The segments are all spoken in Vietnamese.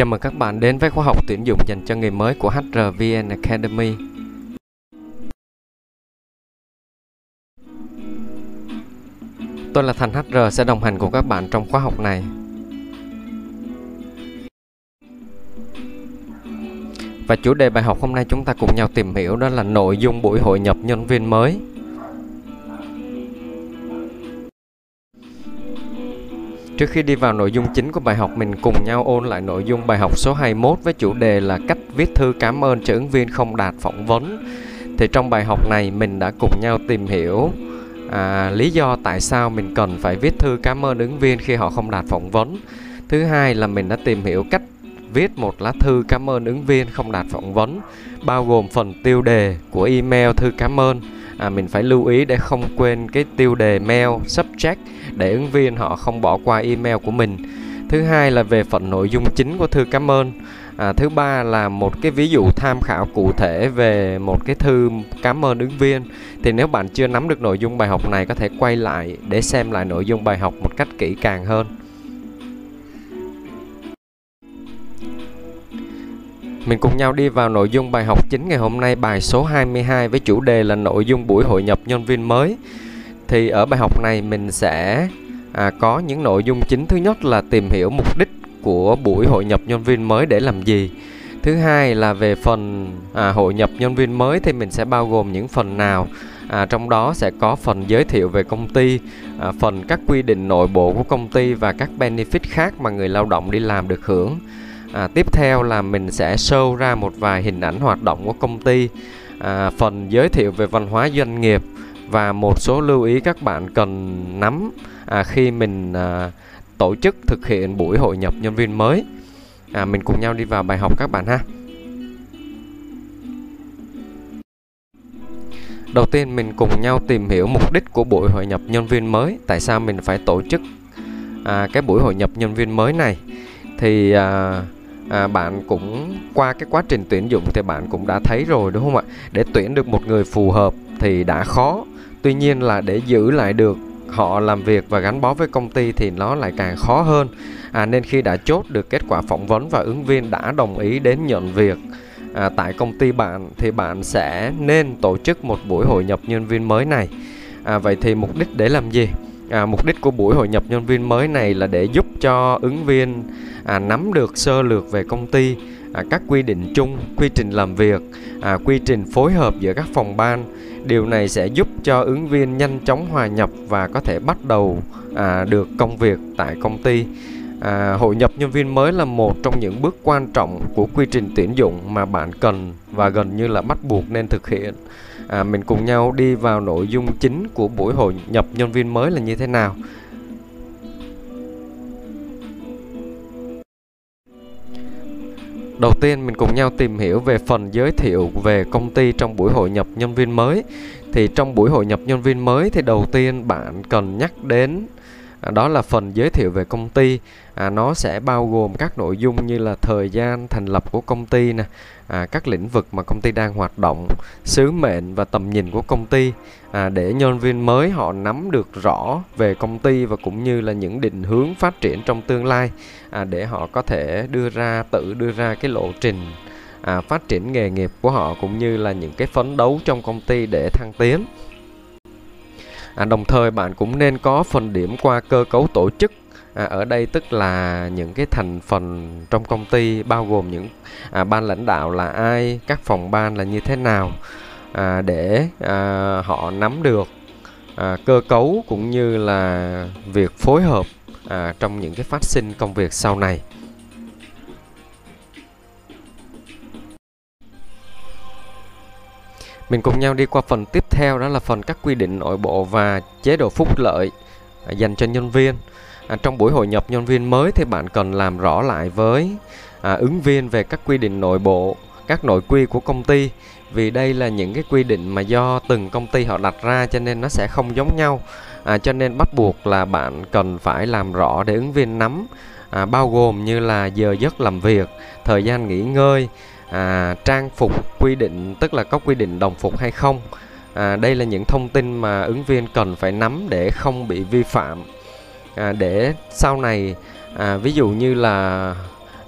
Chào mừng các bạn đến với khóa học tuyển dụng dành cho người mới của HRVN Academy. Tôi là Thành HR sẽ đồng hành cùng các bạn trong khóa học này. Và chủ đề bài học hôm nay chúng ta cùng nhau tìm hiểu đó là nội dung buổi hội nhập nhân viên mới. Trước khi đi vào nội dung chính của bài học, mình cùng nhau ôn lại nội dung bài học số 21 với chủ đề là cách viết thư cảm ơn cho ứng viên không đạt phỏng vấn. Thì trong bài học này mình đã cùng nhau tìm hiểu à, lý do tại sao mình cần phải viết thư cảm ơn ứng viên khi họ không đạt phỏng vấn. Thứ hai là mình đã tìm hiểu cách viết một lá thư cảm ơn ứng viên không đạt phỏng vấn, bao gồm phần tiêu đề của email thư cảm ơn. À, mình phải lưu ý để không quên cái tiêu đề mail subject để ứng viên họ không bỏ qua email của mình. Thứ hai là về phần nội dung chính của thư cảm ơn. À, thứ ba là một cái ví dụ tham khảo cụ thể về một cái thư cảm ơn ứng viên. Thì nếu bạn chưa nắm được nội dung bài học này có thể quay lại để xem lại nội dung bài học một cách kỹ càng hơn. Mình cùng nhau đi vào nội dung bài học chính ngày hôm nay bài số 22 với chủ đề là nội dung buổi hội nhập nhân viên mới. Thì ở bài học này mình sẽ à, có những nội dung chính. Thứ nhất là tìm hiểu mục đích của buổi hội nhập nhân viên mới để làm gì. Thứ hai là về phần à, hội nhập nhân viên mới thì mình sẽ bao gồm những phần nào. À, trong đó sẽ có phần giới thiệu về công ty à, phần các quy định nội bộ của công ty và các benefit khác mà người lao động đi làm được hưởng à, tiếp theo là mình sẽ show ra một vài hình ảnh hoạt động của công ty. À, phần giới thiệu về văn hóa doanh nghiệp và một số lưu ý các bạn cần nắm à, khi mình à, tổ chức thực hiện buổi hội nhập nhân viên mới. À, mình cùng nhau đi vào bài học các bạn ha. Đầu tiên mình cùng nhau tìm hiểu mục đích của buổi hội nhập nhân viên mới. Tại sao mình phải tổ chức à, cái buổi hội nhập nhân viên mới này? Thì à, à, bạn cũng qua cái quá trình tuyển dụng thì bạn cũng đã thấy rồi đúng không ạ? Để tuyển được một người phù hợp thì đã khó. Tuy nhiên là để giữ lại được họ làm việc và gắn bó với công ty thì nó lại càng khó hơn. À, nên khi đã chốt được kết quả phỏng vấn và ứng viên đã đồng ý đến nhận việc à, tại công ty bạn thì bạn sẽ nên tổ chức một buổi hội nhập nhân viên mới này. À, vậy thì mục đích để làm gì? À, mục đích của buổi hội nhập nhân viên mới này là để giúp cho ứng viên à, nắm được sơ lược về công ty à, các quy định chung quy trình làm việc à, quy trình phối hợp giữa các phòng ban. Điều này sẽ giúp cho ứng viên nhanh chóng hòa nhập và có thể bắt đầu à, được công việc tại công ty. À, hội nhập nhân viên mới là một trong những bước quan trọng của quy trình tuyển dụng mà bạn cần và gần như là bắt buộc nên thực hiện. À, mình cùng nhau đi vào nội dung chính của buổi hội nhập nhân viên mới là như thế nào. Đầu tiên, mình cùng nhau tìm hiểu về phần giới thiệu về công ty trong buổi hội nhập nhân viên mới. Thì trong buổi hội nhập nhân viên mới thì đầu tiên bạn cần nhắc đến à, đó là phần giới thiệu về công ty. À, nó sẽ bao gồm các nội dung như là thời gian thành lập của công ty nè à, các lĩnh vực mà công ty đang hoạt động sứ mệnh và tầm nhìn của công ty. À, để nhân viên mới họ nắm được rõ về công ty và cũng như là những định hướng phát triển trong tương lai à, để họ có thể đưa ra tự đưa ra cái lộ trình à, phát triển nghề nghiệp của họ cũng như là những cái phấn đấu trong công ty để thăng tiến à, đồng thời bạn cũng nên có phần điểm qua cơ cấu tổ chức. À, ở đây tức là những cái thành phần trong công ty bao gồm những à, ban lãnh đạo là ai các phòng ban là như thế nào à, để à, họ nắm được à, cơ cấu cũng như là việc phối hợp à, trong những cái phát sinh công việc sau này. Mình cùng nhau đi qua phần tiếp theo đó là phần các quy định nội bộ và chế độ phúc lợi à, dành cho nhân viên. À, trong buổi hội nhập nhân viên mới thì bạn cần làm rõ lại với à, ứng viên về các quy định nội bộ, các nội quy của công ty vì đây là những cái quy định mà do từng công ty họ đặt ra cho nên nó sẽ không giống nhau. À, cho nên bắt buộc là bạn cần phải làm rõ để ứng viên nắm à, bao gồm như là giờ giấc làm việc, thời gian nghỉ ngơi, à, trang phục quy định tức là có quy định đồng phục hay không? À, đây là những thông tin mà ứng viên cần phải nắm để không bị vi phạm. À, để sau này à, ví dụ như là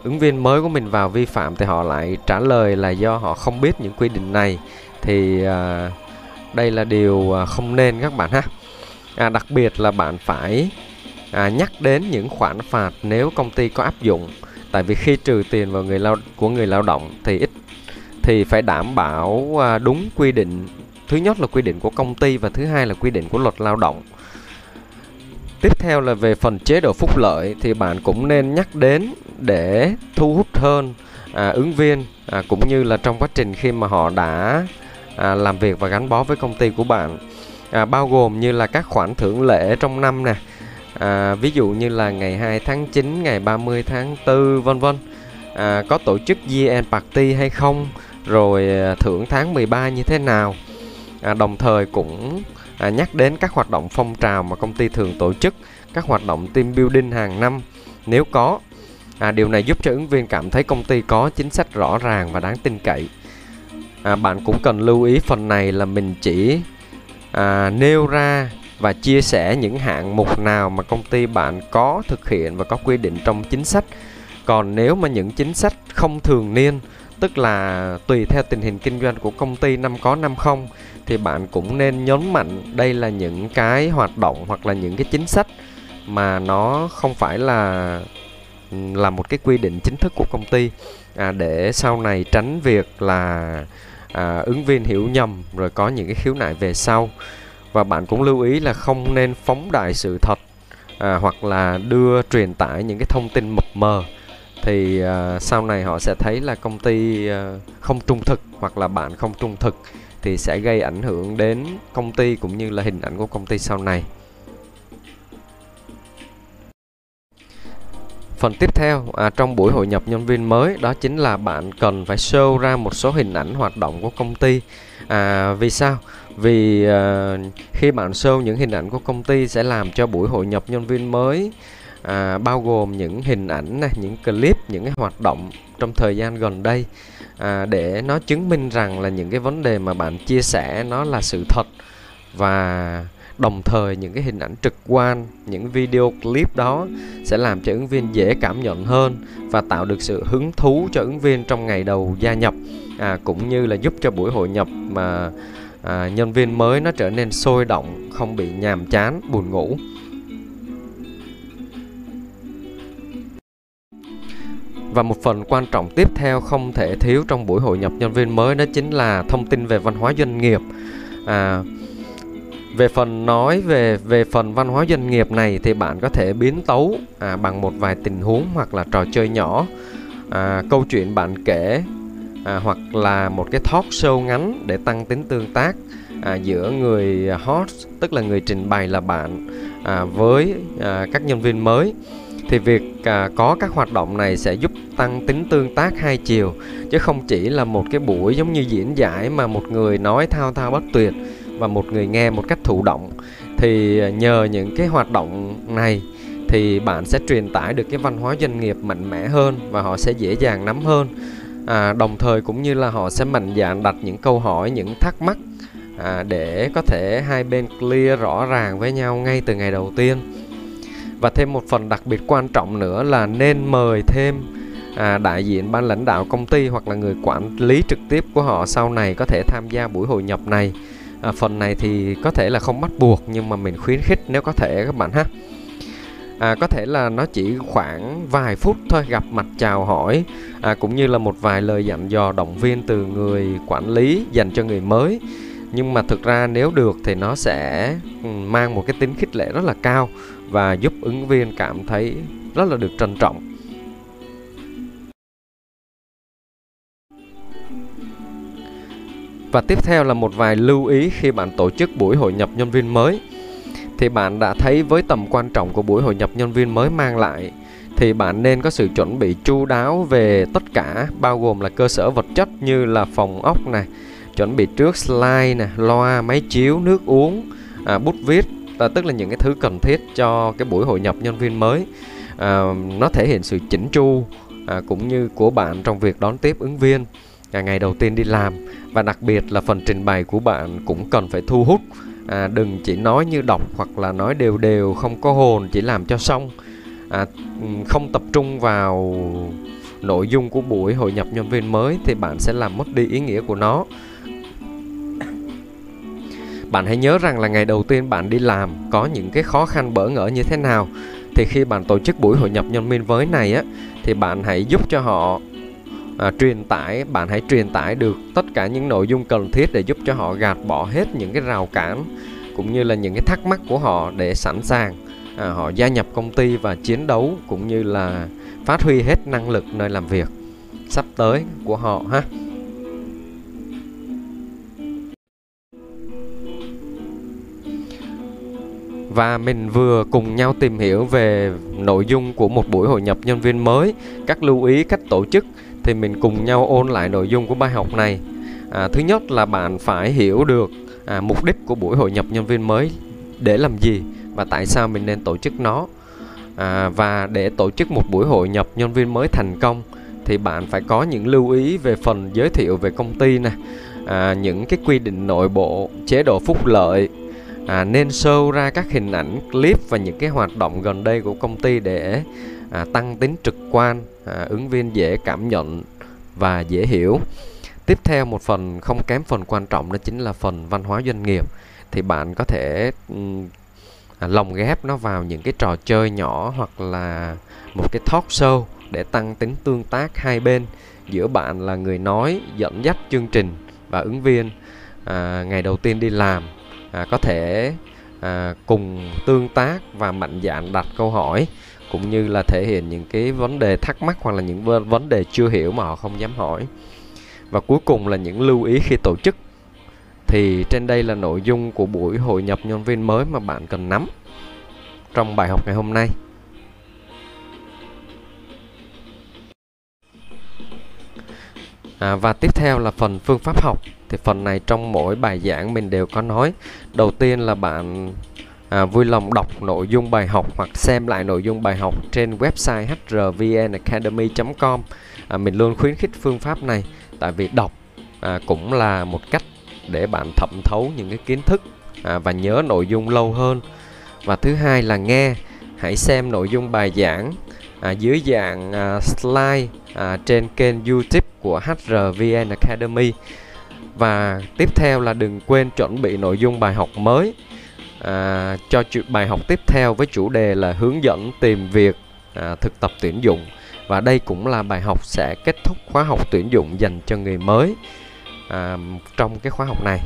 ứng viên mới của mình vào vi phạm thì họ lại trả lời là do họ không biết những quy định này. Thì à, đây là điều à, không nên các bạn ha. À, đặc biệt là bạn phải à, nhắc đến những khoản phạt nếu công ty có áp dụng tại vì khi trừ tiền vào người lao của người lao động thì ít thì phải đảm bảo à, đúng quy định. Thứ nhất là quy định của công ty và thứ hai là quy định của luật lao động. Tiếp theo là về phần chế độ phúc lợi thì bạn cũng nên nhắc đến để thu hút hơn à, ứng viên à, cũng như là trong quá trình khi mà họ đã à, làm việc và gắn bó với công ty của bạn. À, bao gồm như là các khoản thưởng lễ trong năm nè à, ví dụ như là ngày 2 tháng 9 ngày 30 tháng 4 vân vân. À, có tổ chức year party hay không? Rồi à, thưởng tháng 13 như thế nào? À, đồng thời cũng à, nhắc đến các hoạt động phong trào mà công ty thường tổ chức các hoạt động team building hàng năm. Nếu có à, điều này giúp cho ứng viên cảm thấy công ty có chính sách rõ ràng và đáng tin cậy. À, bạn cũng cần lưu ý phần này là mình chỉ à, nêu ra và chia sẻ những hạng mục nào mà công ty bạn có thực hiện và có quy định trong chính sách. Còn nếu mà những chính sách không thường niên tức là tùy theo tình hình kinh doanh của công ty năm có năm không thì bạn cũng nên nhấn mạnh đây là những cái hoạt động hoặc là những cái chính sách mà nó không phải là là một cái quy định chính thức của công ty. À, để sau này tránh việc là à, ứng viên hiểu nhầm rồi có những cái khiếu nại về sau và bạn cũng lưu ý là không nên phóng đại sự thật à, hoặc là đưa truyền tải những cái thông tin mập mờ thì à, sau này họ sẽ thấy là công ty à, không trung thực hoặc là bạn không trung thực thì sẽ gây ảnh hưởng đến công ty cũng như là hình ảnh của công ty sau này Phần tiếp theo à, trong buổi hội nhập nhân viên mới đó chính là bạn cần phải show ra một số hình ảnh hoạt động của công ty. À, vì sao? Vì à, khi bạn show những hình ảnh của công ty sẽ làm cho buổi hội nhập nhân viên mới à, bao gồm những hình ảnh này, những clip, những cái hoạt động trong thời gian gần đây à, để nó chứng minh rằng là những cái vấn đề mà bạn chia sẻ nó là sự thật. Và đồng thời những cái hình ảnh trực quan những video clip đó sẽ làm cho ứng viên dễ cảm nhận hơn và tạo được sự hứng thú cho ứng viên trong ngày đầu gia nhập à, cũng như là giúp cho buổi hội nhập mà à, nhân viên mới nó trở nên sôi động không bị nhàm chán buồn ngủ Và một phần quan trọng tiếp theo không thể thiếu trong buổi hội nhập nhân viên mới đó chính là thông tin về văn hóa doanh nghiệp. À, về phần nói về về phần văn hóa doanh nghiệp này thì bạn có thể biến tấu à, bằng một vài tình huống hoặc là trò chơi nhỏ à, câu chuyện bạn kể à, hoặc là một cái talk show ngắn để tăng tính tương tác à, giữa người host tức là người trình bày là bạn à, với à, các nhân viên mới. Thì việc à, có các hoạt động này sẽ giúp tăng tính tương tác hai chiều chứ không chỉ là một cái buổi giống như diễn giải mà một người nói thao thao bất tuyệt và một người nghe một cách thụ động. Thì à, nhờ những cái hoạt động này thì bạn sẽ truyền tải được cái văn hóa doanh nghiệp mạnh mẽ hơn và họ sẽ dễ dàng nắm hơn à, đồng thời cũng như là họ sẽ mạnh dạn đặt những câu hỏi những thắc mắc à, để có thể hai bên clear rõ ràng với nhau ngay từ ngày đầu tiên. Và thêm một phần đặc biệt quan trọng nữa là nên mời thêm à, đại diện ban lãnh đạo công ty hoặc là người quản lý trực tiếp của họ sau này có thể tham gia buổi hội nhập này. À, phần này thì có thể là không bắt buộc nhưng mà mình khuyến khích nếu có thể các bạn ha à, có thể là nó chỉ khoảng vài phút thôi gặp mặt chào hỏi à, cũng như là một vài lời dặn dò động viên từ người quản lý dành cho người mới nhưng mà thực ra nếu được thì nó sẽ ừ, mang một cái tính khích lệ rất là cao và giúp ứng viên cảm thấy rất là được trân trọng Và tiếp theo là một vài lưu ý khi bạn tổ chức buổi hội nhập nhân viên mới. Thì bạn đã thấy với tầm quan trọng của buổi hội nhập nhân viên mới mang lại thì bạn nên có sự chuẩn bị chu đáo về tất cả bao gồm là cơ sở vật chất như là phòng ốc này, chuẩn bị trước slide nè, loa, máy chiếu, nước uống, à, bút viết, à, tức là những cái thứ cần thiết cho cái buổi hội nhập nhân viên mới. À, nó thể hiện sự chỉnh chu à, cũng như của bạn trong việc đón tiếp ứng viên à, ngày đầu tiên đi làm và đặc biệt là phần trình bày của bạn cũng cần phải thu hút à, đừng chỉ nói như đọc hoặc là nói đều đều không có hồn chỉ làm cho xong. À, ừ, không tập trung vào nội dung của buổi hội nhập nhân viên mới thì bạn sẽ làm mất đi ý nghĩa của nó. Bạn hãy nhớ rằng là ngày đầu tiên bạn đi làm có những cái khó khăn bỡ ngỡ như thế nào. Thì khi bạn tổ chức buổi hội nhập nhân viên mới này á thì bạn hãy giúp cho họ à, truyền tải bạn hãy truyền tải được tất cả những nội dung cần thiết để giúp cho họ gạt bỏ hết những cái rào cản cũng như là những cái thắc mắc của họ để sẵn sàng à, họ gia nhập công ty và chiến đấu cũng như là phát huy hết năng lực nơi làm việc sắp tới của họ ha. Và mình vừa cùng nhau tìm hiểu về nội dung của một buổi hội nhập nhân viên mới. Các lưu ý cách tổ chức thì mình cùng nhau ôn lại nội dung của bài học này. À, thứ nhất là bạn phải hiểu được à, mục đích của buổi hội nhập nhân viên mới để làm gì và tại sao mình nên tổ chức nó. À, và để tổ chức một buổi hội nhập nhân viên mới thành công thì bạn phải có những lưu ý về phần giới thiệu về công ty này à, những cái quy định nội bộ chế độ phúc lợi à, nên show ra các hình ảnh clip và những cái hoạt động gần đây của công ty để à, tăng tính trực quan à, ứng viên dễ cảm nhận và dễ hiểu. Tiếp theo một phần không kém phần quan trọng đó chính là phần văn hóa doanh nghiệp. Thì bạn có thể à, lồng ghép nó vào những cái trò chơi nhỏ hoặc là một cái talk show để tăng tính tương tác hai bên. Giữa bạn là người nói dẫn dắt chương trình và ứng viên à, ngày đầu tiên đi làm à, có thể à, cùng tương tác và mạnh dạn đặt câu hỏi cũng như là thể hiện những cái vấn đề thắc mắc hoặc là những vấn đề chưa hiểu mà họ không dám hỏi. Và cuối cùng là những lưu ý khi tổ chức. Thì trên đây là nội dung của buổi hội nhập nhân viên mới mà bạn cần nắm trong bài học ngày hôm nay. À, và tiếp theo là phần phương pháp học. Thì phần này trong mỗi bài giảng mình đều có nói. Đầu tiên là bạn à, vui lòng đọc nội dung bài học hoặc xem lại nội dung bài học trên website hrvnacademy.com à, mình luôn khuyến khích phương pháp này tại vì đọc à, cũng là một cách để bạn thẩm thấu những cái kiến thức à, và nhớ nội dung lâu hơn. Và thứ hai là nghe hãy xem nội dung bài giảng à, dưới dạng à, slide à, trên kênh YouTube của HRVN Academy và tiếp theo là đừng quên chuẩn bị nội dung bài học mới à, cho bài học tiếp theo với chủ đề là hướng dẫn tìm việc à, thực tập tuyển dụng. Và đây cũng là bài học sẽ kết thúc khóa học tuyển dụng dành cho người mới à, trong cái khóa học này.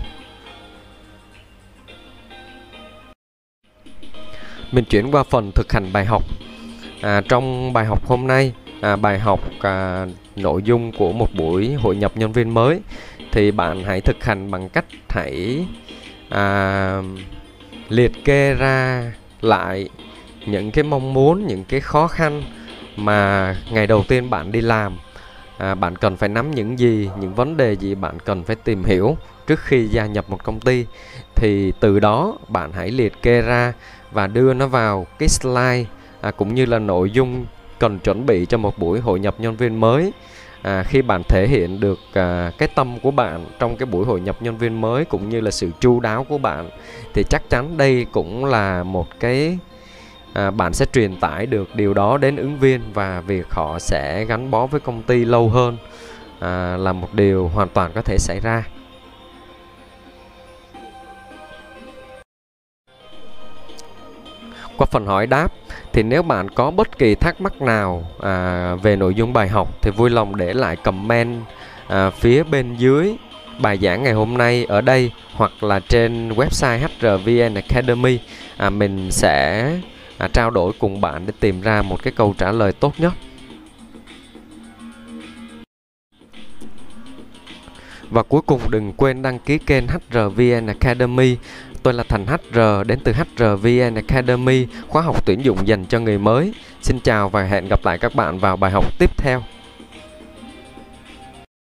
Mình chuyển qua phần thực hành bài học. À, trong bài học hôm nay à, bài học à, nội dung của một buổi hội nhập nhân viên mới thì bạn hãy thực hành bằng cách hãy à, liệt kê ra lại những cái mong muốn những cái khó khăn mà ngày đầu tiên bạn đi làm. À, bạn cần phải nắm những gì những vấn đề gì bạn cần phải tìm hiểu trước khi gia nhập một công ty. Thì từ đó bạn hãy liệt kê ra và đưa nó vào cái slide à, cũng như là nội dung cần chuẩn bị cho một buổi hội nhập nhân viên mới à, khi bạn thể hiện được à, cái tâm của bạn trong cái buổi hội nhập nhân viên mới cũng như là sự chu đáo của bạn thì chắc chắn đây cũng là một cái à, bạn sẽ truyền tải được điều đó đến ứng viên và việc họ sẽ gắn bó với công ty lâu hơn à, là một điều hoàn toàn có thể xảy ra. Qua phần hỏi đáp thì nếu bạn có bất kỳ thắc mắc nào à, về nội dung bài học thì vui lòng để lại comment à, phía bên dưới bài giảng ngày hôm nay ở đây hoặc là trên website HRVN Academy. À, mình sẽ à, trao đổi cùng bạn để tìm ra một cái câu trả lời tốt nhất. Và cuối cùng đừng quên đăng ký kênh HRVN Academy Tôi là Thành HR đến từ HRVN Academy, khóa học tuyển dụng dành cho người mới. Xin chào và hẹn gặp lại các bạn vào bài học tiếp theo.